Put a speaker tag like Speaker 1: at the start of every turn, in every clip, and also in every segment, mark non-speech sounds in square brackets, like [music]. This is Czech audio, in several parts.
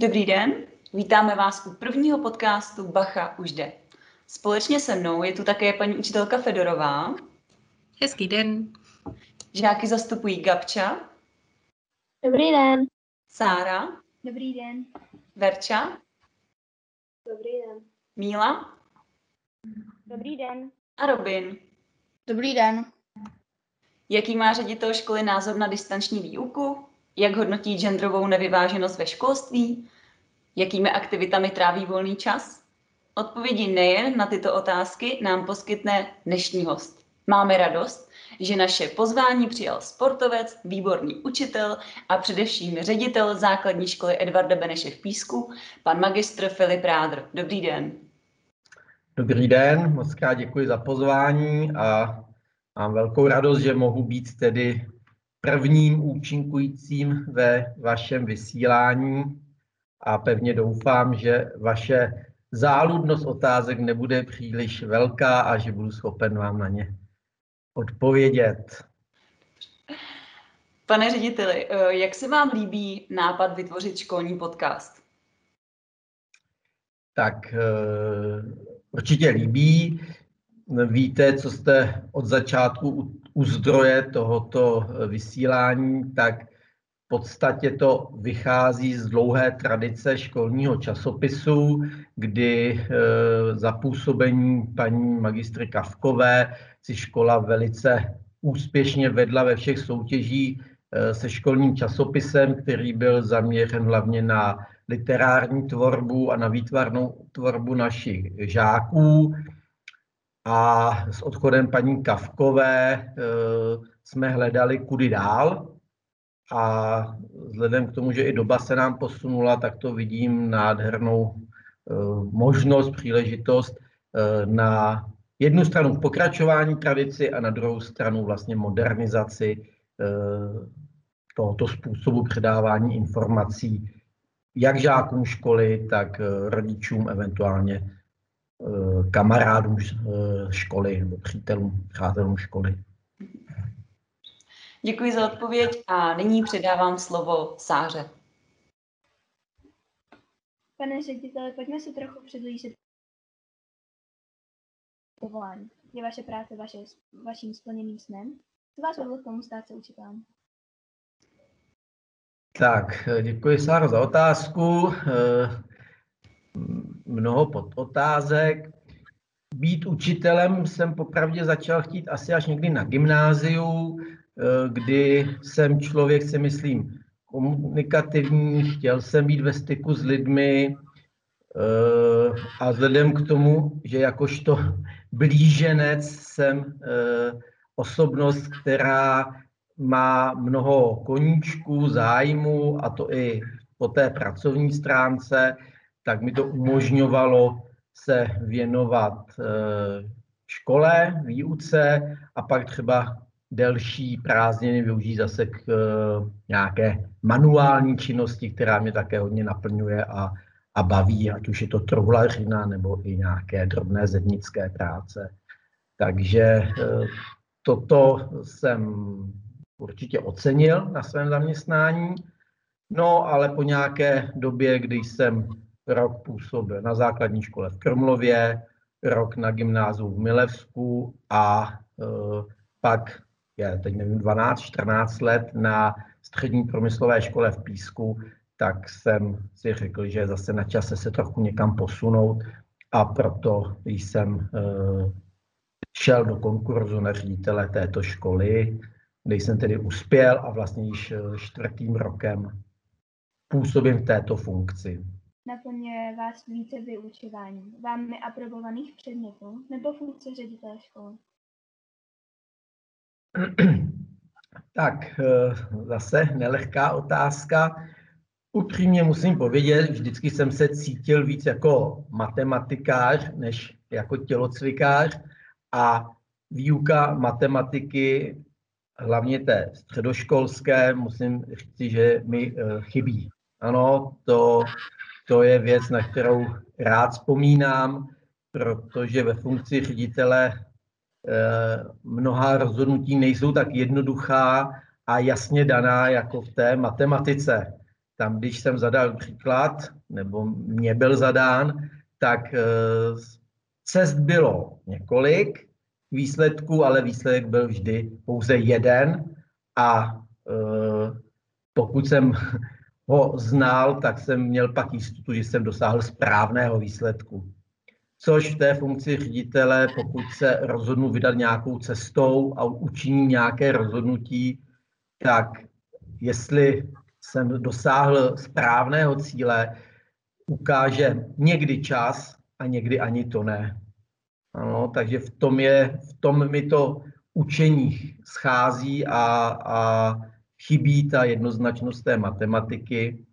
Speaker 1: Dobrý den, vítáme vás u prvního podcastu Bacha už jde. Společně se mnou je tu také paní učitelka Fedorová.
Speaker 2: Hezký den.
Speaker 1: Žáky zastupují Gabča.
Speaker 3: Dobrý den.
Speaker 1: Sára.
Speaker 3: Dobrý den.
Speaker 1: Verča.
Speaker 3: Dobrý den.
Speaker 1: Míla.
Speaker 3: Dobrý den.
Speaker 1: A Robin.
Speaker 3: Dobrý den.
Speaker 1: Jaký má ředitel školy názor na distanční výuku? Jak hodnotí genderovou nevyváženost ve školství? Jakými aktivitami tráví volný čas? Odpovědi nejen na tyto otázky nám poskytne dnešní host. Máme radost, že naše pozvání přijal sportovec, výborný učitel a především ředitel základní školy Edvarda Beneše v Písku, pan magistr Filip Rádr. Dobrý den.
Speaker 4: Dobrý den, moc krát děkuji za pozvání a mám velkou radost, že mohu být tedy prvním účinkujícím ve vašem vysílání a pevně doufám, že vaše záludnost otázek nebude příliš velká a že budu schopen vám na ně odpovědět.
Speaker 1: Pane řediteli, eh, jak se vám líbí nápad vytvořit školní podcast?
Speaker 4: Tak eh, určitě líbí. Víte, co jste od začátku u zdroje tohoto vysílání, tak v podstatě to vychází z dlouhé tradice školního časopisu, kdy za působení paní magistry Kavkové si škola velice úspěšně vedla ve všech soutěžích se školním časopisem, který byl zaměřen hlavně na literární tvorbu a na výtvarnou tvorbu našich žáků. A s odchodem paní Kavkové jsme hledali kudy dál. A vzhledem k tomu, že i doba se nám posunula, tak to vidím nádhernou možnost, příležitost na jednu stranu pokračování tradici a na druhou stranu vlastně modernizaci tohoto způsobu předávání informací jak žákům školy, tak rodičům, eventuálně kamarádům školy nebo přítelům, přátelům školy.
Speaker 1: Děkuji za odpověď a nyní předávám slovo Sáře.
Speaker 3: Pane řediteli, pojďme si trochu přiblížit povolání. Je vaše práce vaše, vaším splněným snem? Co vás vedlo k tomu stát se učitelem?
Speaker 4: Tak, děkuji Sáro za otázku. Mnoho podotázek. Být učitelem jsem popravdě začal chtít asi až někdy na gymnáziu, kdy jsem člověk, si myslím, komunikativní, chtěl jsem být ve styku s lidmi a vzhledem k tomu, že jakožto blíženec jsem osobnost, která má mnoho koníčků, zájmu, a to i po té pracovní stránce, tak mi to umožňovalo se věnovat škole, výuce a pak třeba delší prázdniny využít zase k nějaké manuální činnosti, která mě také hodně naplňuje a, a baví, ať už je to truhlařina nebo i nějaké drobné zednické práce. Takže toto jsem určitě ocenil na svém zaměstnání. No, ale po nějaké době, kdy jsem rok působil na základní škole v Krmlově, rok na gymnáziu v Milevsku a e, pak, je teď nevím, 12-14 let na střední průmyslové škole v Písku, tak jsem si řekl, že zase na čase se trochu někam posunout a proto jsem e, šel do konkurzu na ředitele této školy, kde jsem tedy uspěl a vlastně již čtvrtým rokem působím v této funkci.
Speaker 3: Naplňuje vás více vyučování vámi aprobovaných předmětů nebo funkce ředitele školy? [clears throat]
Speaker 4: Tak zase nelehká otázka. Upřímně musím povědět, vždycky jsem se cítil víc jako matematikář než jako tělocvikář a výuka matematiky, hlavně té středoškolské, musím říct, že mi chybí. Ano, to, to je věc, na kterou rád vzpomínám, protože ve funkci ředitele mnoha rozhodnutí nejsou tak jednoduchá a jasně daná jako v té matematice. tam, když jsem zadal příklad, nebo mě byl zadán, tak eh, cest bylo několik výsledků, ale výsledek byl vždy pouze jeden a eh, pokud jsem ho znal, tak jsem měl pak jistotu, že jsem dosáhl správného výsledku. Což v té funkci ředitele, pokud se rozhodnu vydat nějakou cestou a učiní nějaké rozhodnutí, tak jestli jsem dosáhl správného cíle, ukáže někdy čas a někdy ani to ne. Ano, takže v tom, je, v tom mi to učení schází a, a chybí ta jednoznačnost té matematiky.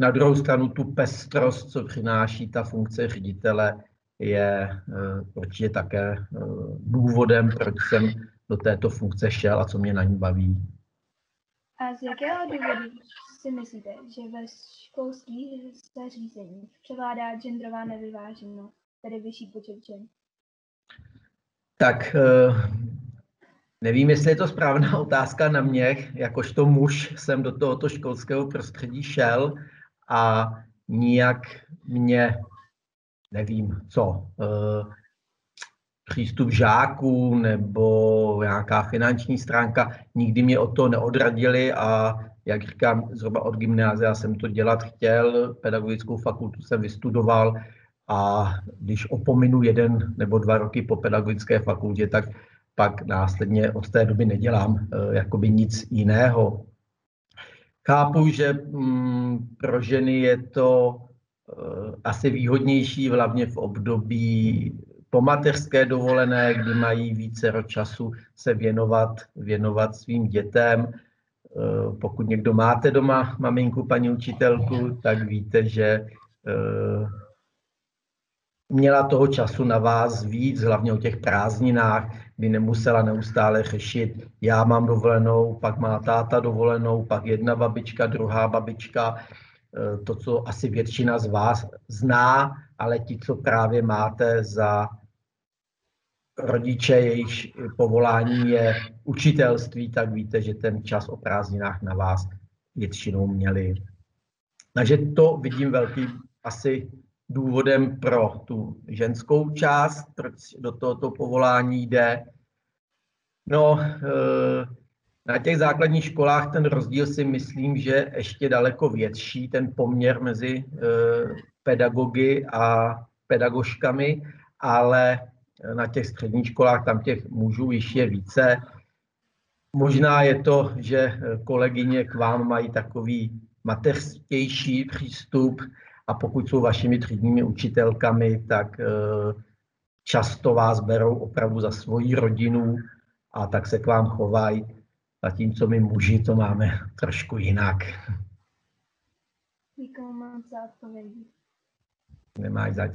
Speaker 4: Na druhou stranu tu pestrost, co přináší ta funkce ředitele, je uh, určitě také uh, důvodem, proč jsem do této funkce šel a co mě na ní baví.
Speaker 3: A z jakého důvodu si myslíte, že ve školských zařízeních převládá genderová nevyváženost, tedy vyšší počet žen?
Speaker 4: Tak uh, nevím, jestli je to správná [laughs] otázka na mě. Jakožto muž jsem do tohoto školského prostředí šel a nijak mě nevím co, eh, přístup žáků nebo nějaká finanční stránka, nikdy mě o to neodradili a jak říkám, zhruba od gymnázia jsem to dělat chtěl, pedagogickou fakultu jsem vystudoval a když opominu jeden nebo dva roky po pedagogické fakultě, tak pak následně od té doby nedělám eh, jakoby nic jiného. Chápu, že mm, pro ženy je to Eh, asi výhodnější, hlavně v období po mateřské dovolené, kdy mají více času se věnovat, věnovat svým dětem. Eh, pokud někdo máte doma maminku, paní učitelku, tak víte, že měla toho času na vás víc, hlavně o těch prázdninách, kdy nemusela neustále řešit, já mám dovolenou, pak má táta dovolenou, pak jedna babička, druhá babička. Eh, to, co asi většina z vás zná, ale ti, co právě máte za rodiče, jejichž povolání je učitelství, tak víte, že ten čas o prázdninách na vás většinou měli. Takže to vidím velký asi důvodem pro tu ženskou část, proč do tohoto povolání jde. No, eh, na těch základních školách ten rozdíl si myslím, že ještě daleko větší, ten poměr mezi e, pedagogy a pedagožkami, ale na těch středních školách tam těch mužů již je více. Možná je to, že kolegyně k vám mají takový mateřstější přístup a pokud jsou vašimi třídními učitelkami, tak e, často vás berou opravdu za svoji rodinu a tak se k vám chovají zatímco my muži to máme [laughs] trošku jinak.
Speaker 3: Moc za odpovědi.
Speaker 4: Nemáš zač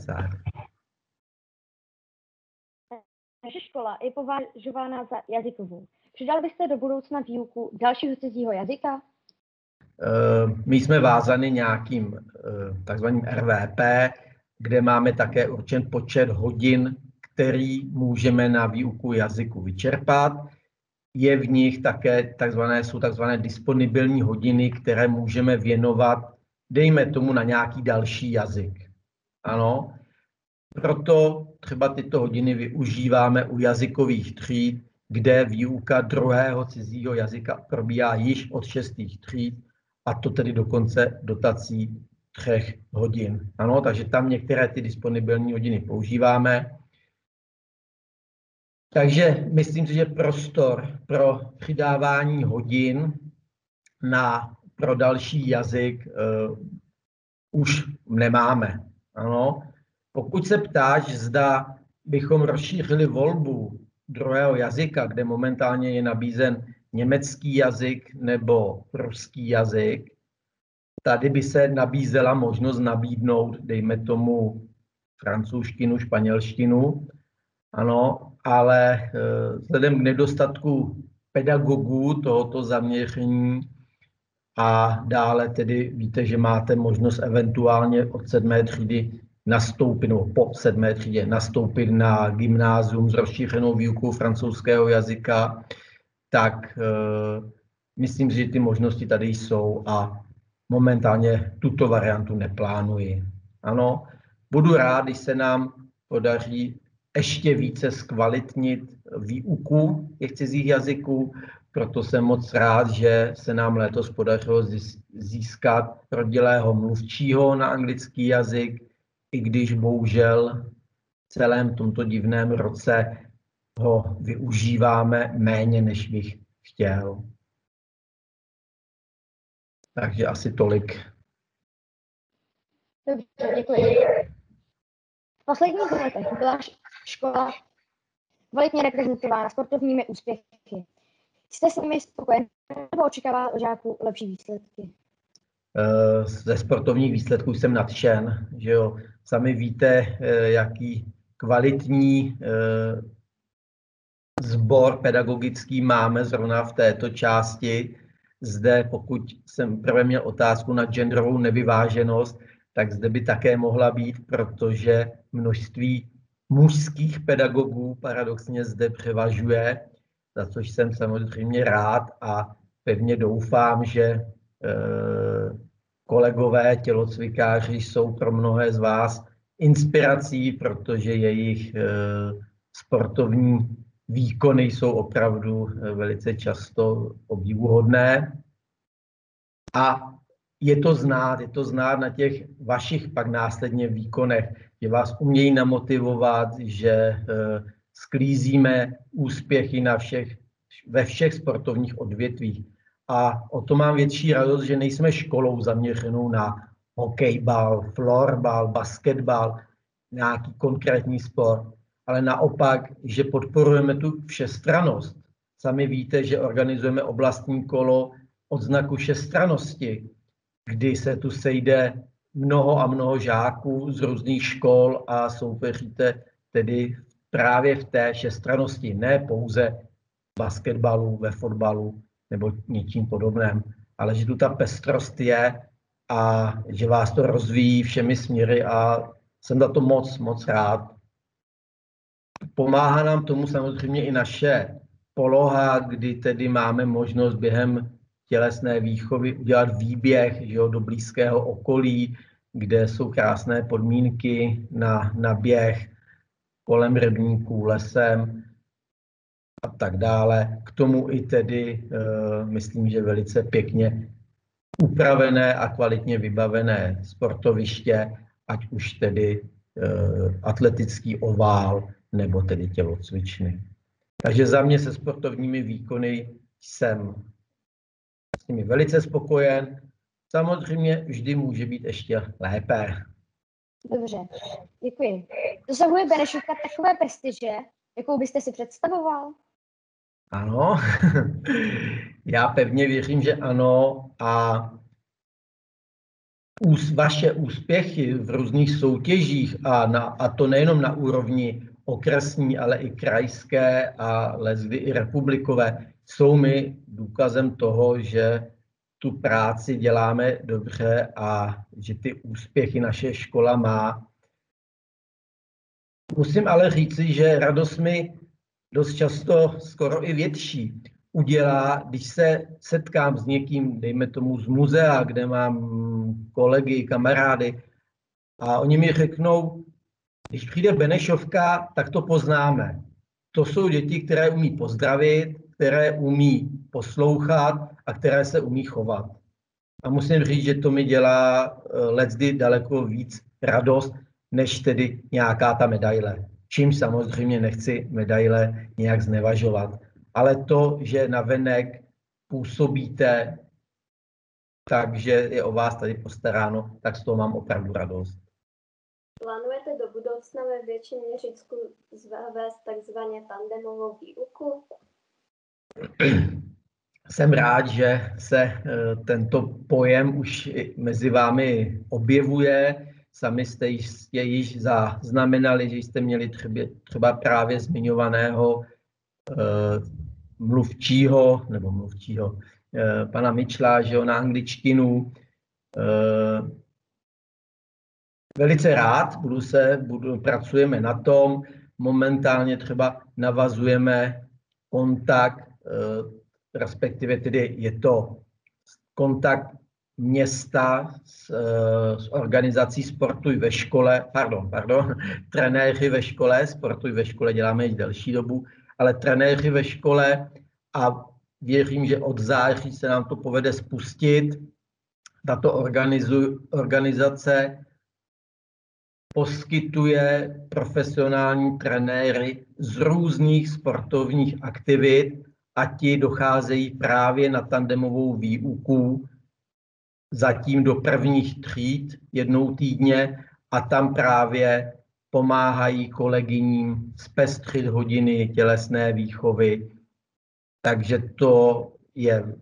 Speaker 5: Naše škola je považována za jazykovou. Přidal byste do budoucna výuku dalšího cizího jazyka?
Speaker 4: Eh, my jsme vázani nějakým eh, takzvaným RVP, kde máme také určen počet hodin, který můžeme na výuku jazyku vyčerpat. Je v nich také takzvané, jsou takzvané disponibilní hodiny, které můžeme věnovat, dejme tomu, na nějaký další jazyk. Ano, proto třeba tyto hodiny využíváme u jazykových tříd, kde výuka druhého cizího jazyka probíhá již od šestých tříd, a to tedy dokonce dotací třech hodin. Ano, takže tam některé ty disponibilní hodiny používáme. Takže myslím si, že prostor pro přidávání hodin na, pro další jazyk uh, už nemáme. Ano. Pokud se ptáš, zda bychom rozšířili volbu druhého jazyka, kde momentálně je nabízen německý jazyk nebo ruský jazyk, tady by se nabízela možnost nabídnout, dejme tomu, francouzštinu, španělštinu, ano, ale eh, vzhledem k nedostatku pedagogů tohoto zaměření a dále tedy víte, že máte možnost eventuálně od sedmé třídy nastoupit, nebo po sedmé třídě nastoupit na gymnázium s rozšířenou výukou francouzského jazyka, tak uh, myslím že ty možnosti tady jsou a momentálně tuto variantu neplánuji. Ano, budu rád, když se nám podaří ještě více zkvalitnit výuku těch cizích jazyků, proto jsem moc rád, že se nám letos podařilo získat rodilého mluvčího na anglický jazyk, i když bohužel v celém tomto divném roce ho využíváme méně, než bych chtěl. Takže asi tolik.
Speaker 5: Dobře, děkuji. V posledních letech byla škola kvalitně reprezentována sportovními úspěchy. Jste s nimi spokojen nebo očekával žáků lepší výsledky?
Speaker 4: Eh, ze sportovních výsledků jsem nadšen, že jo. Sami víte, eh, jaký kvalitní eh, sbor pedagogický máme zrovna v této části. Zde, pokud jsem prvé měl otázku na genderovou nevyváženost, tak zde by také mohla být, protože množství mužských pedagogů paradoxně zde převažuje, za což jsem samozřejmě rád a pevně doufám, že eh, kolegové tělocvikáři jsou pro mnohé z vás inspirací, protože jejich eh, sportovní výkony jsou opravdu eh, velice často obdivuhodné. A je to znát, je to znát na těch vašich pak následně výkonech, že vás umějí namotivovat, že eh, sklízíme úspěchy na všech, ve všech sportovních odvětvích. A o to mám větší radost, že nejsme školou zaměřenou na hokejbal, florbal, basketbal, nějaký konkrétní sport, ale naopak, že podporujeme tu všestranost. Sami víte, že organizujeme oblastní kolo odznaku všestranosti, kdy se tu sejde mnoho a mnoho žáků z různých škol a soupeříte tedy právě v té všestranosti, ne pouze v basketbalu, ve fotbalu nebo něčím podobném, ale že tu ta pestrost je a že vás to rozvíjí všemi směry a jsem za to moc, moc rád. Pomáhá nám tomu samozřejmě i naše poloha, kdy tedy máme možnost během tělesné výchovy udělat výběh že jo, do blízkého okolí, kde jsou krásné podmínky na, na běh kolem rybníků, lesem a tak dále. K tomu i tedy, uh, myslím, že velice pěkně upravené a kvalitně vybavené sportoviště, ať už tedy uh, atletický ovál nebo tedy tělocvičny. Takže za mě se sportovními výkony jsem s nimi velice spokojen. Samozřejmě vždy může být ještě lépe.
Speaker 5: Dobře, děkuji. Dosahuje Benešovka takové prestiže, jakou byste si představoval?
Speaker 4: Ano, [laughs] já pevně věřím, že ano a vaše úspěchy v různých soutěžích a, na, a to nejenom na úrovni okresní, ale i krajské a lezdy i republikové, jsou mi důkazem toho, že tu práci děláme dobře a že ty úspěchy naše škola má. Musím ale říci, že radost mi dost často, skoro i větší, udělá, když se setkám s někým, dejme tomu z muzea, kde mám kolegy, kamarády, a oni mi řeknou, když přijde Benešovka, tak to poznáme. To jsou děti, které umí pozdravit, které umí poslouchat a které se umí chovat. A musím říct, že to mi dělá eh, lecky daleko víc radost, než tedy nějaká ta medaile. Čím samozřejmě nechci medaile nějak znevažovat. Ale to, že na venek působíte, takže je o vás tady postaráno, tak z toho mám opravdu radost.
Speaker 6: Plánujete budoucna ve větším měřicku zavést takzvaně tandemovou výuku?
Speaker 4: Jsem rád, že se eh, tento pojem už mezi vámi objevuje. Sami jste je již zaznamenali, že jste měli třeba, třeba právě zmiňovaného uh, mluvčího, nebo mluvčího, uh, pana Mičla, že jo, na angličtinu. Velice rád, budu se, budu, pracujeme na tom, momentálně třeba navazujeme kontakt Eh, respektive tedy je to kontakt města s, eh, s organizací Sportuj ve škole, pardon, pardon, [laughs] trenéři ve škole, Sportuj ve škole děláme již delší dobu, ale trenéři ve škole a věřím, že od září se nám to povede spustit. Tato organizu, organizace poskytuje profesionální trenéry z různých sportovních aktivit a ti docházejí právě na tandemovou výuku zatím do prvních tříd jednou týdně a tam právě pomáhají kolegyním zpestřit hodiny tělesné výchovy. Takže to je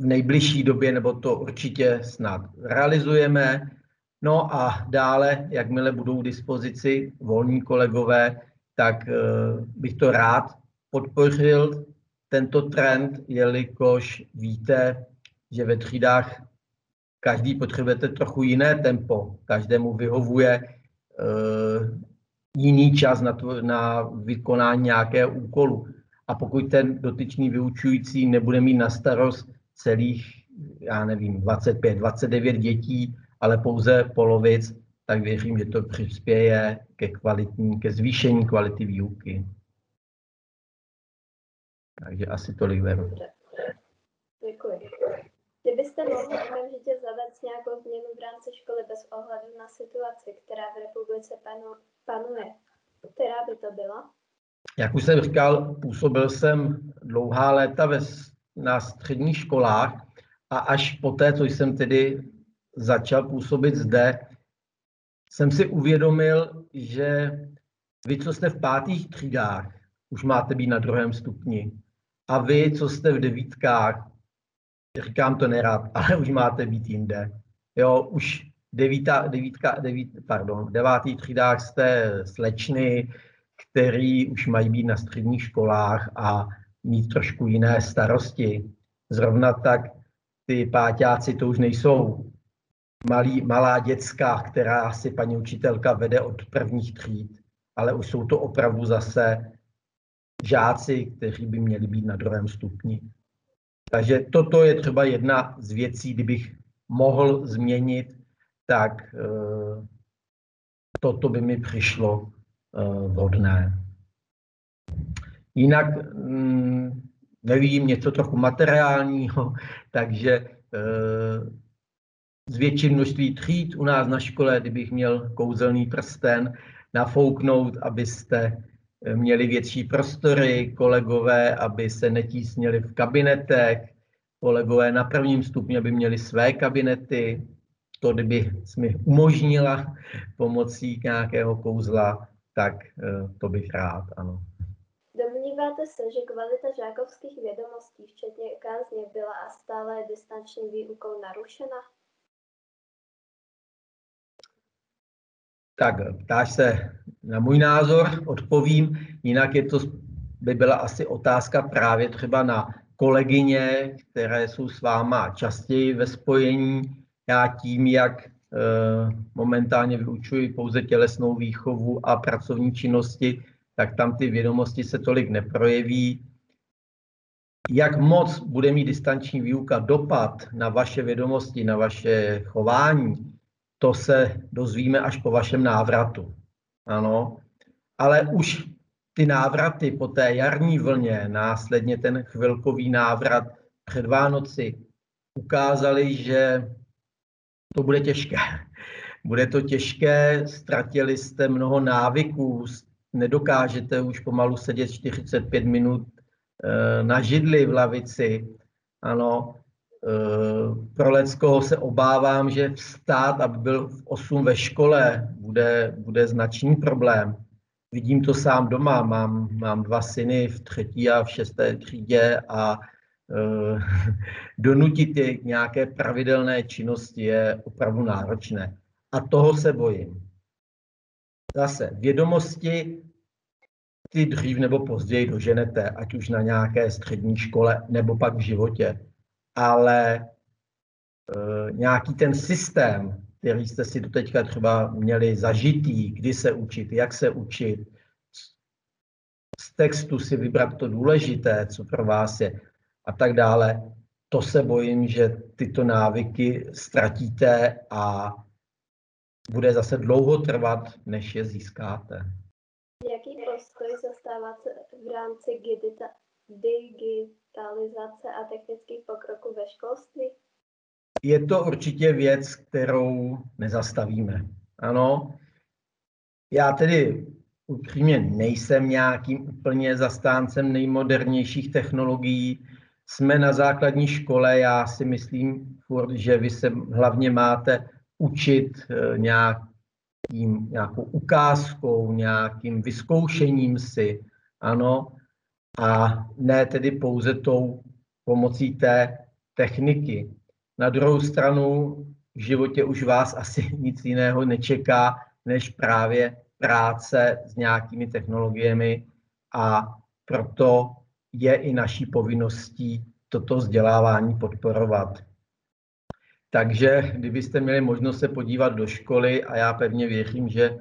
Speaker 4: v nejbližší době, nebo to určitě snad realizujeme. No a dále, jakmile budou k dispozici volní kolegové, tak eh, bych to rád podpořil, tento trend, jelikož víte, že ve třídách každý potřebujete trochu jiné tempo, každému vyhovuje uh, jiný čas na, to, na vykonání nějakého úkolu. A pokud ten dotyčný vyučující nebude mít na starost celých, já nevím, 25, 29 dětí, ale pouze polovic, tak věřím, že to přispěje ke kvalitní, ke zvýšení kvality výuky. Takže asi tolik veru.
Speaker 6: Děkuji. Kdybyste mohli okamžitě zavést nějakou změnu v rámci školy bez ohledu na situaci, která v republice panu, panuje, která by to byla?
Speaker 4: Jak už jsem říkal, působil jsem dlouhá léta ve, na středních školách a až poté, co jsem tedy začal působit zde, jsem si uvědomil, že vy, co jste v pátých třídách, už máte být na druhém stupni. A vy, co jste v devítkách, říkám to nerad, [laughs] ale už máte být jinde. Jo, už devítá, devítka, devít, pardon, v devátých třídách jste slečny, který už mají být na středních školách a mít trošku jiné starosti. Zrovna tak ty páťáci to už nejsou malý, malá děcka, která si paní učitelka vede od prvních tříd, ale už jsou to opravdu zase žáci, kteří by měli být na druhém stupni. Takže toto je třeba jedna z věcí, kdybych mohl změnit, tak eh, toto by mi přišlo eh, vhodné. Jinak mm, nevím, něco trochu materiálního, [laughs] takže eh, zvětšit množství tříd u nás na škole, kdybych měl kouzelný prsten, nafouknout, abyste měli větší prostory, kolegové, aby se netísnili v kabinetech, kolegové na prvním stupni, aby měli své kabinety, to kdyby mi umožnila pomocí nějakého kouzla, tak eh, to bych rád, ano.
Speaker 6: Domníváte se, že kvalita žákovských vědomostí, včetně kázně, byla a stále distanční výukou narušena?
Speaker 4: Tak ptáš se na můj názor, odpovím, jinak je to, by byla asi otázka právě třeba na kolegyně, které jsou s váma častěji ve spojení. Já tím, jak e, momentálně vyučuji pouze tělesnou výchovu a pracovní činnosti, tak tam ty vědomosti se tolik neprojeví. Jak moc bude mít distanční výuka dopad na vaše vědomosti, na vaše chování, to se dozvíme až po vašem návratu. Ano, ale už ty návraty po té jarní vlně, následně ten chvilkový návrat před Vánoci, ukázali, že to bude těžké. [laughs] Bude to těžké, ztratili jste mnoho návyků, nedokážete už pomalu sedět 45 minut eh, na židli v lavici. Ano, pro Leckoho se obávám, že vstát, aby byl v 8 ve škole, bude, bude značný problém. Vidím to sám doma, mám, mám dva syny v třetí a v šesté třídě a uh, [laughs] donutit je k nějaké pravidelné činnosti je opravdu náročné. A toho se bojím. Zase vědomosti ty dřív nebo později doženete, ať už na nějaké střední škole nebo pak v životě ale e, nějaký ten systém, který jste si doteďka třeba měli zažitý, kdy se učit, jak se učit, z textu si vybrat to důležité, co pro vás je a tak dále, to se bojím, že tyto návyky ztratíte a bude zase dlouho trvat, než je získáte.
Speaker 6: Jaký postoj zastáváte v rámci digita- digitalizace a technických pokroků ve školství?
Speaker 4: Je to určitě věc, kterou nezastavíme. Ano, já tedy upřímně nejsem nějakým úplně zastáncem nejmodernějších technologií. Jsme na základní škole, já si myslím furt, že vy se hlavně máte učit eh, nějakým, nějakou ukázkou, nějakým vyzkoušením si, ano, a ne tedy pouze tou pomocí té techniky. Na druhou stranu v životě už vás asi [laughs] nic jiného nečeká, než právě práce s nějakými technologiemi a proto je i naší povinností toto vzdělávání podporovat. Takže kdybyste měli možnost se podívat do školy a já pevně věřím, že eh,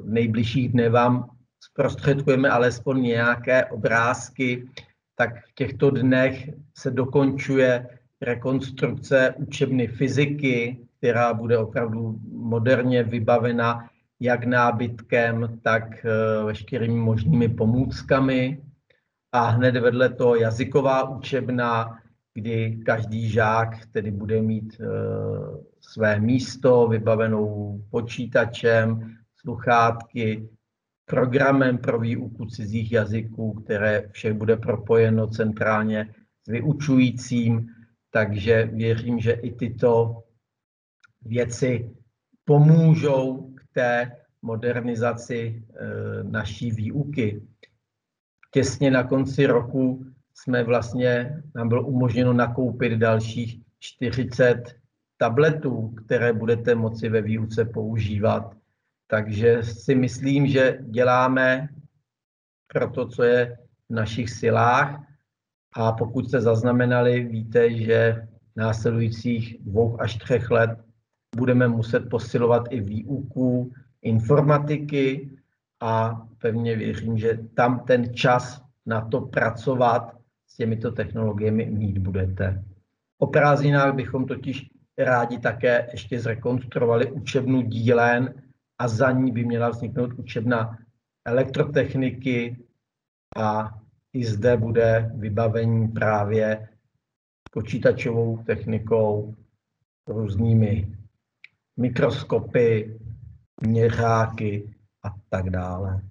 Speaker 4: v nejbližších dnech vám zprostředkujeme alespoň nějaké obrázky, tak v těchto dnech se dokončuje rekonstrukce učebny fyziky, která bude opravdu moderně vybavena jak nábytkem, tak eh, veškerými možnými pomůckami. A hned vedle toho jazyková učebna, kdy každý žák tedy bude mít eh, své místo vybavenou počítačem, sluchátky, programem pro výuku cizích jazyků, které vše bude propojeno centrálně s vyučujícím, takže věřím, že i tyto věci pomůžou k té modernizaci eh, naší výuky. Těsně na konci roku jsme vlastně, nám bylo umožněno nakoupit dalších 40 tabletů, které budete moci ve výuce používat. Takže si myslím, že děláme pro to, co je v našich silách. A pokud jste zaznamenali, víte, že následujících dvou až třech let budeme muset posilovat i výuku informatiky a pevně věřím, že tam ten čas na to pracovat s těmito technologiemi mít budete. O prázdninách bychom totiž rádi také ještě zrekonstruovali učebnu dílen a za ní by měla vzniknout učebna elektrotechniky a i zde bude vybavení právě počítačovou technikou, různými mikroskopy, měřáky a tak dále.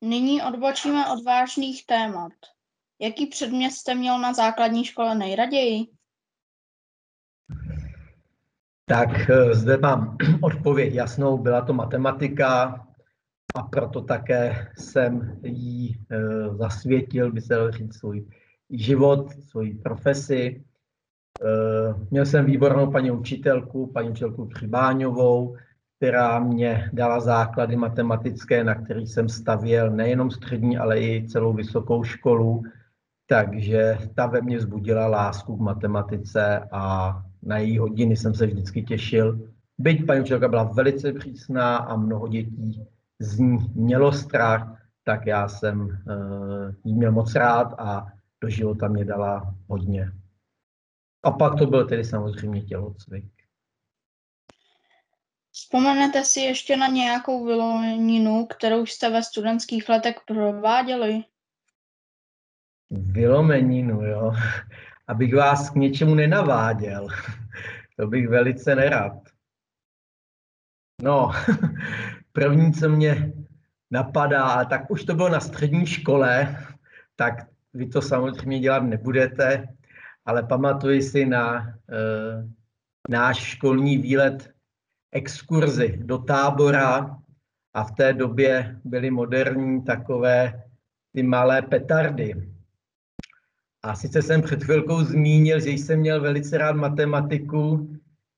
Speaker 7: Nyní odbočíme od vážných témat. Jaký předmět jste měl na základní škole nejraději?
Speaker 4: Tak eh, zde mám [clears throat] odpověď jasnou, byla to matematika a proto také jsem jí eh, zasvětil, by se dalo říct, svůj život, svoji profesi. Eh, měl jsem výbornou paní učitelku, paní učitelku Přibáňovou, která mě dala základy matematické, na kterých jsem stavěl nejenom střední, ale i celou vysokou školu. Takže ta ve mně vzbudila lásku k matematice a na její hodiny jsem se vždycky těšil. Byť paní učitelka byla velice přísná a mnoho dětí z ní mělo strach, tak já jsem uh, jí měl moc rád a do života mě dala hodně. A pak to byl tedy samozřejmě tělocvik.
Speaker 7: Vzpomenete si ještě na nějakou vylomeninu, kterou jste ve studentských letech prováděli?
Speaker 4: Vylomeninu, jo. Abych vás k něčemu nenaváděl. [laughs] To bych velice nerad. No, [laughs] první, co mě napadá, tak už to bylo na střední škole, tak vy to samozřejmě dělat nebudete, ale pamatuji si na e, náš školní výlet exkurzi do tábora a v té době byly moderní takové ty malé petardy. A sice jsem před chvilkou zmínil, že jsem měl velice rád matematiku,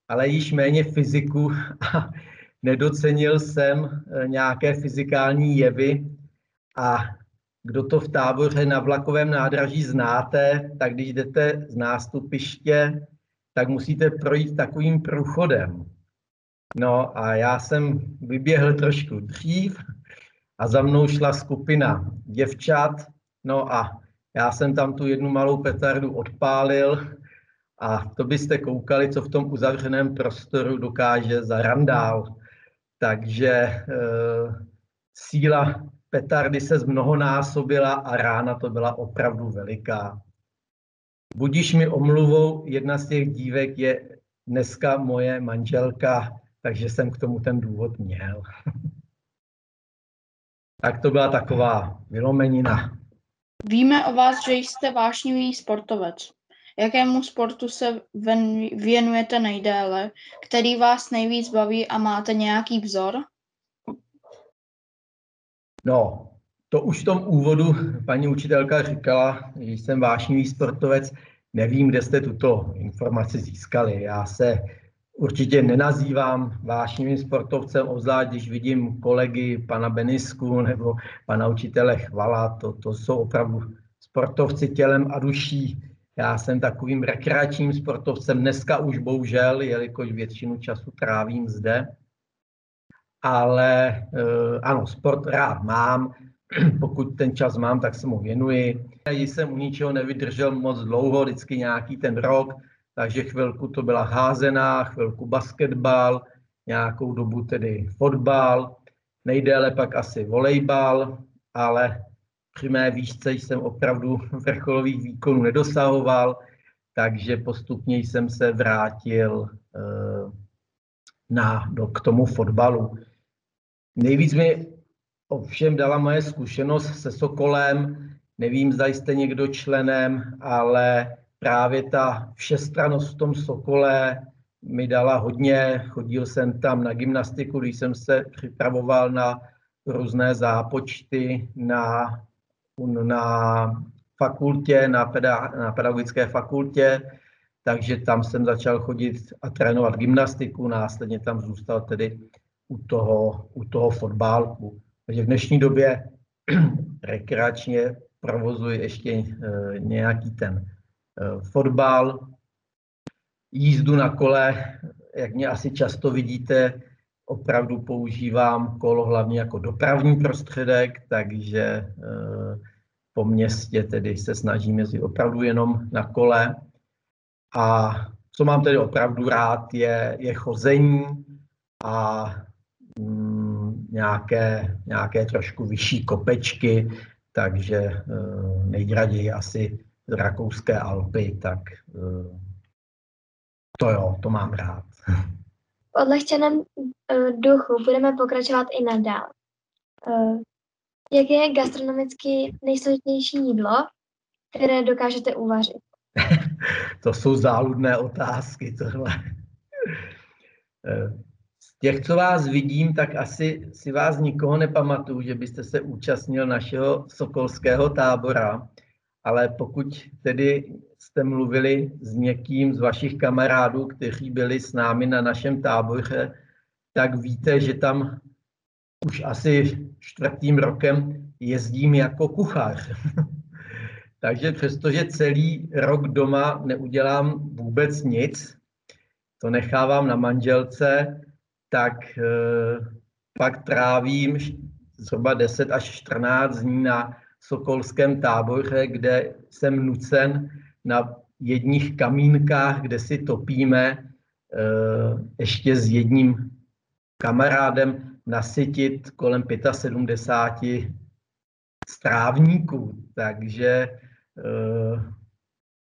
Speaker 4: ale již méně fyziku a [laughs] nedocenil jsem eh, nějaké fyzikální jevy. A kdo to v táboře na vlakovém nádraží znáte, tak když jdete z nástupiště, tak musíte projít takovým průchodem. No a já jsem vyběhl trošku dřív a za mnou šla skupina děvčat, no a Já jsem tam tu jednu malou petardu odpálil a to byste koukali, co v tom uzavřeném prostoru dokáže za randál. Takže e, síla petardy se zmnohonásobila a rána to byla opravdu veliká. Budíš mi omluvou, jedna z těch dívek je dneska moje manželka, takže jsem k tomu ten důvod měl. [laughs] tak to byla taková vylomenina.
Speaker 7: Víme o vás, že jste vášnivý sportovec. Jakému sportu se věnujete nejdéle? Který vás nejvíc baví a máte nějaký vzor?
Speaker 4: No, to už v tom úvodu paní učitelka říkala, že jsem vášnivý sportovec. Nevím, kde jste tuto informaci získali. Já se určitě nenazývám vášnivým sportovcem, obzvlášť když vidím kolegy pana Benisku nebo pana učitele Chvala. To, to jsou opravdu sportovci tělem a duší. Já jsem takovým rekreačním sportovcem dneska už bohužel, jelikož většinu času trávím zde. Ale eh, ano, sport rád mám, [clears throat] pokud ten čas mám, tak se mu věnuji. Jsem u ničeho nevydržel moc dlouho, vždycky nějaký ten rok, takže chvilku to byla házená, chvilku basketbal, nějakou dobu tedy fotbal, nejdéle pak asi volejbal, ale při mé výšce jsem opravdu [laughs] vrcholových výkonů nedosahoval, takže postupně jsem se vrátil eh, na, do, k tomu fotbalu. Nejvíc mi ovšem dala moje zkušenost se Sokolem. Nevím, zda jste někdo členem, ale právě ta všestranost v tom Sokole mi dala hodně. Chodil jsem tam na gymnastiku, když jsem se připravoval na různé zápočty na, na fakultě, na, peda, na pedagogické fakultě, takže tam jsem začal chodit a trénovat gymnastiku, následně tam zůstal tedy u toho, u toho fotbálku. Takže v dnešní době [clears throat] rekreačně provozuji ještě eh, nějaký ten fotbal, jízdu na kole, jak mě asi často vidíte, opravdu používám kolo hlavně jako dopravní prostředek, takže eh, po městě tedy se snažím jezdit opravdu jenom na kole. A co mám tedy opravdu rád, je, je chození a mm, nějaké, nějaké trošku vyšší kopečky, takže uh, nejraději asi rakouské Alpy, tak uh, to jo, to mám rád.
Speaker 6: V odlehčeném uh, duchu budeme pokračovat i nadále. Uh, jaké je gastronomicky nejsložitější jídlo, které dokážete uvařit? [laughs]
Speaker 4: to jsou záludné otázky, tohle těch, co vás vidím, tak asi si vás nikoho nepamatuju, že byste se účastnil našeho sokolského tábora, ale pokud tedy jste mluvili s někým z vašich kamarádů, kteří byli s námi na našem táboře, tak víte, že tam už asi čtvrtým rokem jezdím jako kuchař. [laughs] Takže přestože celý rok doma neudělám vůbec nic, to nechávám na manželce, tak eh, pak trávím zhruba 10 až 14 dní na Sokolském táboře, kde jsem nucen na jedních kamínkách, kde si topíme, eh, ještě s jedním kamarádem nasytit kolem 75 strávníků. Takže eh,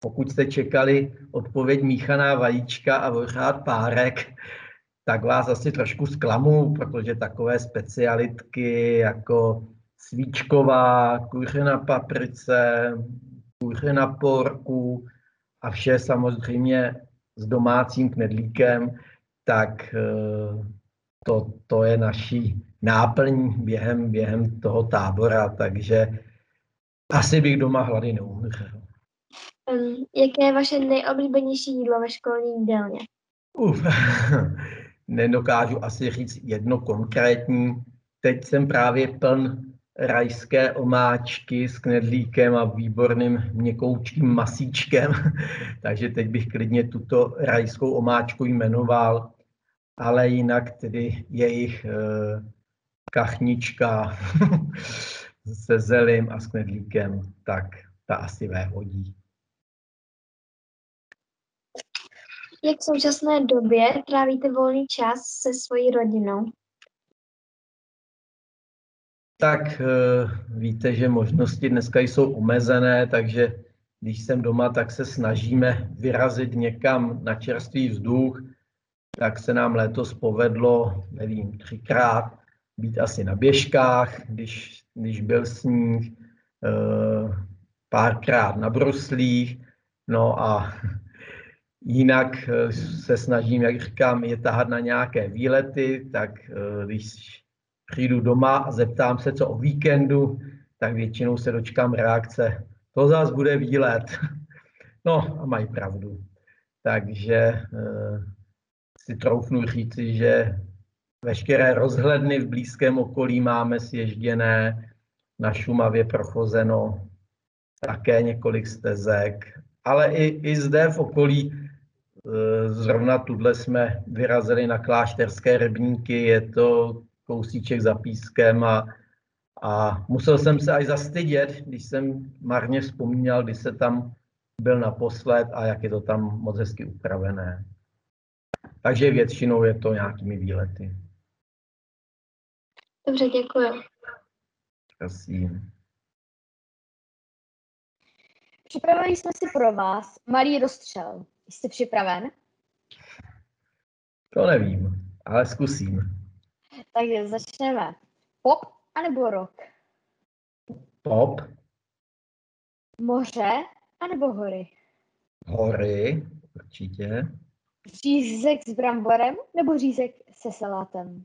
Speaker 4: pokud jste čekali odpověď míchaná vajíčka a vořát párek, tak vás asi trošku zklamu, protože takové specialitky jako svíčková, kuře na paprice, kuře na porku a vše samozřejmě s domácím knedlíkem, tak eh, to, to je naší náplň během, během toho tábora, takže asi bych doma hlady neumřel.
Speaker 6: Jaké je vaše nejoblíbenější jídlo ve školní jídelně?
Speaker 4: Uf, [laughs] nedokážu asi říct jedno konkrétní. Teď jsem právě pln rajské omáčky s knedlíkem a výborným měkoučkým masíčkem, [laughs] takže teď bych klidně tuto rajskou omáčku jmenoval, ale jinak tedy jejich e, kachnička [laughs] se zelím a s knedlíkem, tak ta asi vévodí.
Speaker 6: Jak v současné době trávíte volný čas se svojí rodinou?
Speaker 4: Tak eh, víte, že možnosti dneska jsou omezené, takže když jsem doma, tak se snažíme vyrazit někam na čerstvý vzduch. Tak se nám letos povedlo, nevím, třikrát být asi na běžkách, když, když byl sníh, eh, párkrát na bruslích, no a [laughs] jinak eh, se snažím, jak říkám, je tahat na nějaké výlety, tak když přijdu doma a zeptám se, co o víkendu, tak většinou se dočkám reakce, to zás bude výlet. [laughs] No a mají pravdu. Takže e, si troufnu říci, že veškeré rozhledny v blízkém okolí máme sježděné, na Šumavě prochozeno také několik stezek, ale i, i zde v okolí, e, zrovna tuhle jsme vyrazili na klášterské rybníky, je to kousíček za pískem a, a musel jsem se až zastydět, když jsem marně vzpomínal, když se tam byl naposled a jak je to tam moc hezky upravené. Takže většinou je to nějakými výlety.
Speaker 6: Dobře, děkuji.
Speaker 4: Prosím.
Speaker 5: Připravili jsme si pro vás malý rozstřel. Jste připraven?
Speaker 4: To nevím, ale zkusím.
Speaker 5: Takže začneme. Pop anebo rock?
Speaker 4: Pop,
Speaker 5: Moře anebo hory?
Speaker 4: hory, určitě.
Speaker 5: Řízek s bramborem nebo řízek se salátem?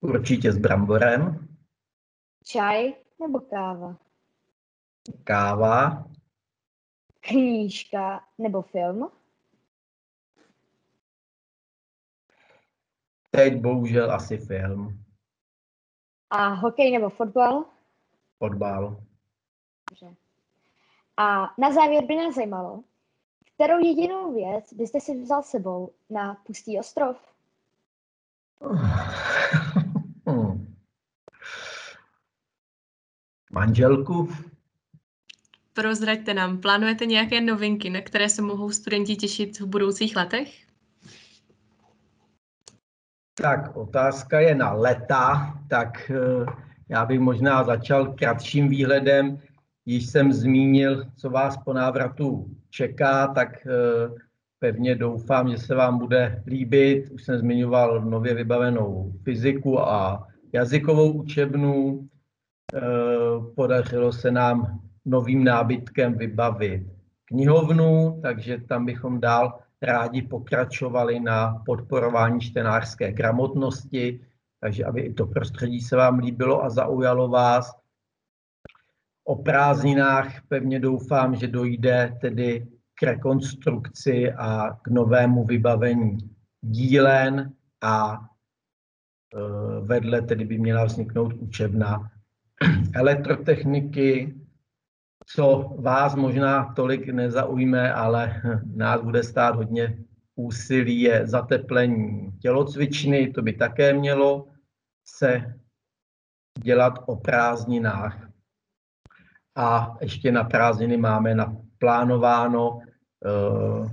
Speaker 4: Určitě s bramborem,
Speaker 5: Čaj nebo káva?
Speaker 4: káva,
Speaker 5: Knížka nebo film?
Speaker 4: Teď bohužel asi film,
Speaker 5: A hokej nebo fotbal?
Speaker 4: fotbal.
Speaker 5: Dobře. A na závěr by nás zajímalo, kterou jedinou věc byste si vzal s sebou na pustý ostrov? [laughs]
Speaker 4: Hmm. Manželku?
Speaker 2: Prozraďte nám, plánujete nějaké novinky, na které se mohou studenti těšit v budoucích letech?
Speaker 4: Tak otázka je na leta, tak eh, já bych možná začal kratším výhledem. Již jsem zmínil, co vás po návratu čeká, tak eh, pevně doufám, že se vám bude líbit. Už jsem zmiňoval nově vybavenou fyziku a jazykovou učebnu. Eh, Podařilo se nám novým nábytkem vybavit knihovnu, takže tam bychom dál rádi pokračovali na podporování čtenářské gramotnosti, takže aby i to prostředí se vám líbilo a zaujalo vás. O prázdninách pevně doufám, že dojde tedy k rekonstrukci a k novému vybavení dílen a e, vedle tedy by měla vzniknout učebna elektrotechniky, co vás možná tolik nezaujme, ale nás bude stát hodně úsilí, je zateplení tělocvičny, to by také mělo se dělat o prázdninách. A ještě na prázdniny máme naplánováno eh,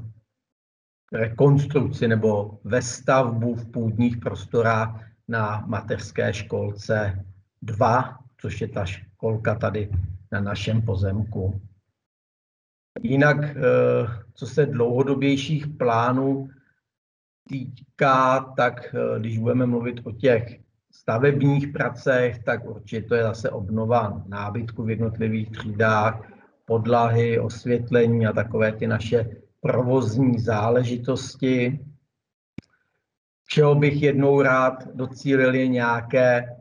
Speaker 4: rekonstrukci nebo vestavbu v půdních prostorách na mateřské školce 2, což je ta školka tady na našem pozemku. Jinak, eh, co se dlouhodobějších plánů týká, tak eh, když budeme mluvit o těch stavebních pracech, tak určitě to je zase obnova nábytku v jednotlivých třídách, podlahy, osvětlení a takové ty naše provozní záležitosti. Čeho bych jednou rád docílil je nějaké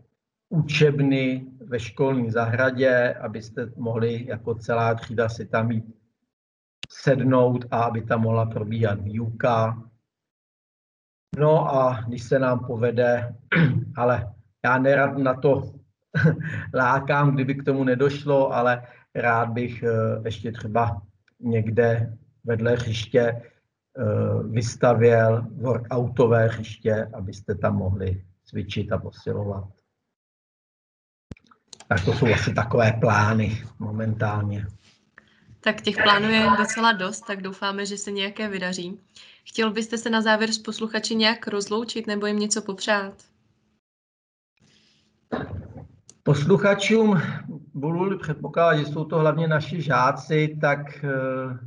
Speaker 4: učebny ve školní zahradě, abyste mohli jako celá třída si tam jít sednout a aby tam mohla probíhat výuka. No a když se nám povede, [clears throat] ale já nerad na to [laughs] lákám, kdyby k tomu nedošlo, ale rád bych eh, ještě třeba někde vedle hřiště eh, vystavěl workoutové hřiště, abyste tam mohli cvičit a posilovat. Tak to jsou asi takové plány momentálně.
Speaker 2: Tak těch plánů je docela dost, tak doufáme, že se nějaké vydaří. Chtěl byste se na závěr s posluchači nějak rozloučit nebo jim něco popřát?
Speaker 4: Posluchačům budu předpokládat, že jsou to hlavně naši žáci tak, eh,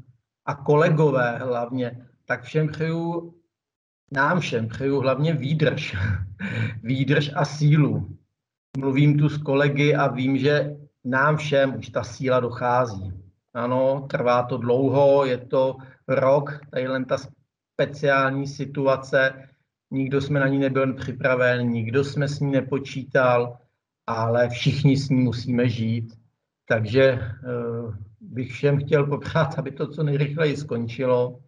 Speaker 4: a kolegové hlavně, tak všem přeju, nám všem přeju hlavně výdrž. [laughs] výdrž a sílu. Mluvím tu s kolegy a vím, že nám všem už ta síla dochází. Ano, trvá to dlouho, je to rok, tadyhle ta speciální situace, nikdo jsme na ní nebyl připraven, nikdo jsme s ní nepočítal, ale všichni s ní musíme žít. Takže uh, bych všem chtěl popřát, aby to co nejrychleji skončilo,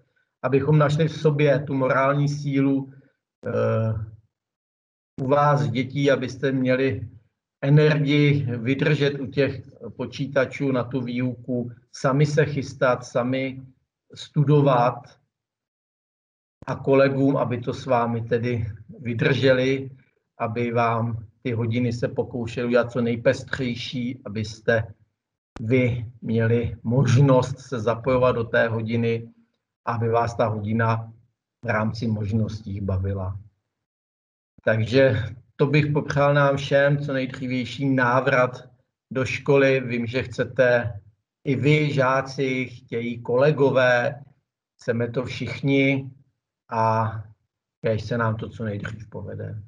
Speaker 4: abychom našli v sobě tu morální sílu uh, u vás dětí, abyste měli energii vydržet u těch počítačů na tu výuku, sami se chystat, sami studovat a kolegům, aby to s vámi tedy vydrželi, aby vám ty hodiny se pokoušeli udělat co nejpestřejší, abyste vy měli možnost se zapojovat do té hodiny, aby vás ta hodina v rámci možností bavila. Takže to bych popřál nám všem co nejdřívější návrat do školy. Vím, že chcete i vy, žáci, chtějí kolegové, chceme to všichni a když se nám to co nejdřív povede.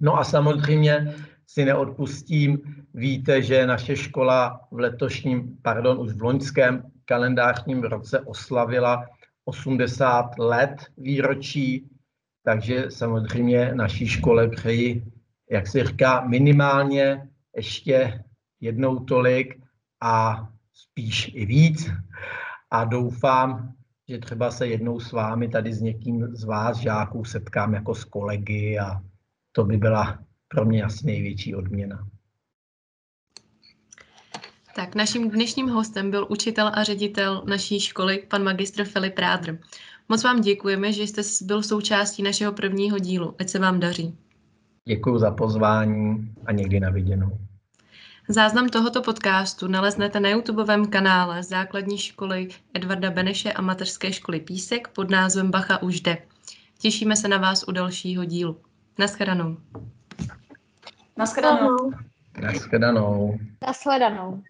Speaker 4: No a samozřejmě si neodpustím, víte, že naše škola v letošním, pardon, už v loňském kalendářním roce oslavila 80 let výročí takže samozřejmě naší škole přeji, jak se říká, minimálně ještě jednou tolik a spíš i víc. A doufám, že třeba se jednou s vámi tady s někým z vás, žáků, setkám jako s kolegy a to by byla pro mě asi největší odměna.
Speaker 2: Tak naším dnešním hostem byl učitel a ředitel naší školy, pan magistr Filip Rádr. Moc vám děkujeme, že jste byl součástí našeho prvního dílu. Ať se vám daří.
Speaker 4: Děkuji za pozvání a někdy na viděnou.
Speaker 2: Záznam tohoto podcastu naleznete na YouTubeovém kanále Základní školy Edvarda Beneše a mateřské školy Písek pod názvem Bacha už jde. Těšíme se na vás u dalšího dílu. Naschledanou.
Speaker 1: Naschledanou.
Speaker 4: Naschledanou.
Speaker 5: Nashledanou.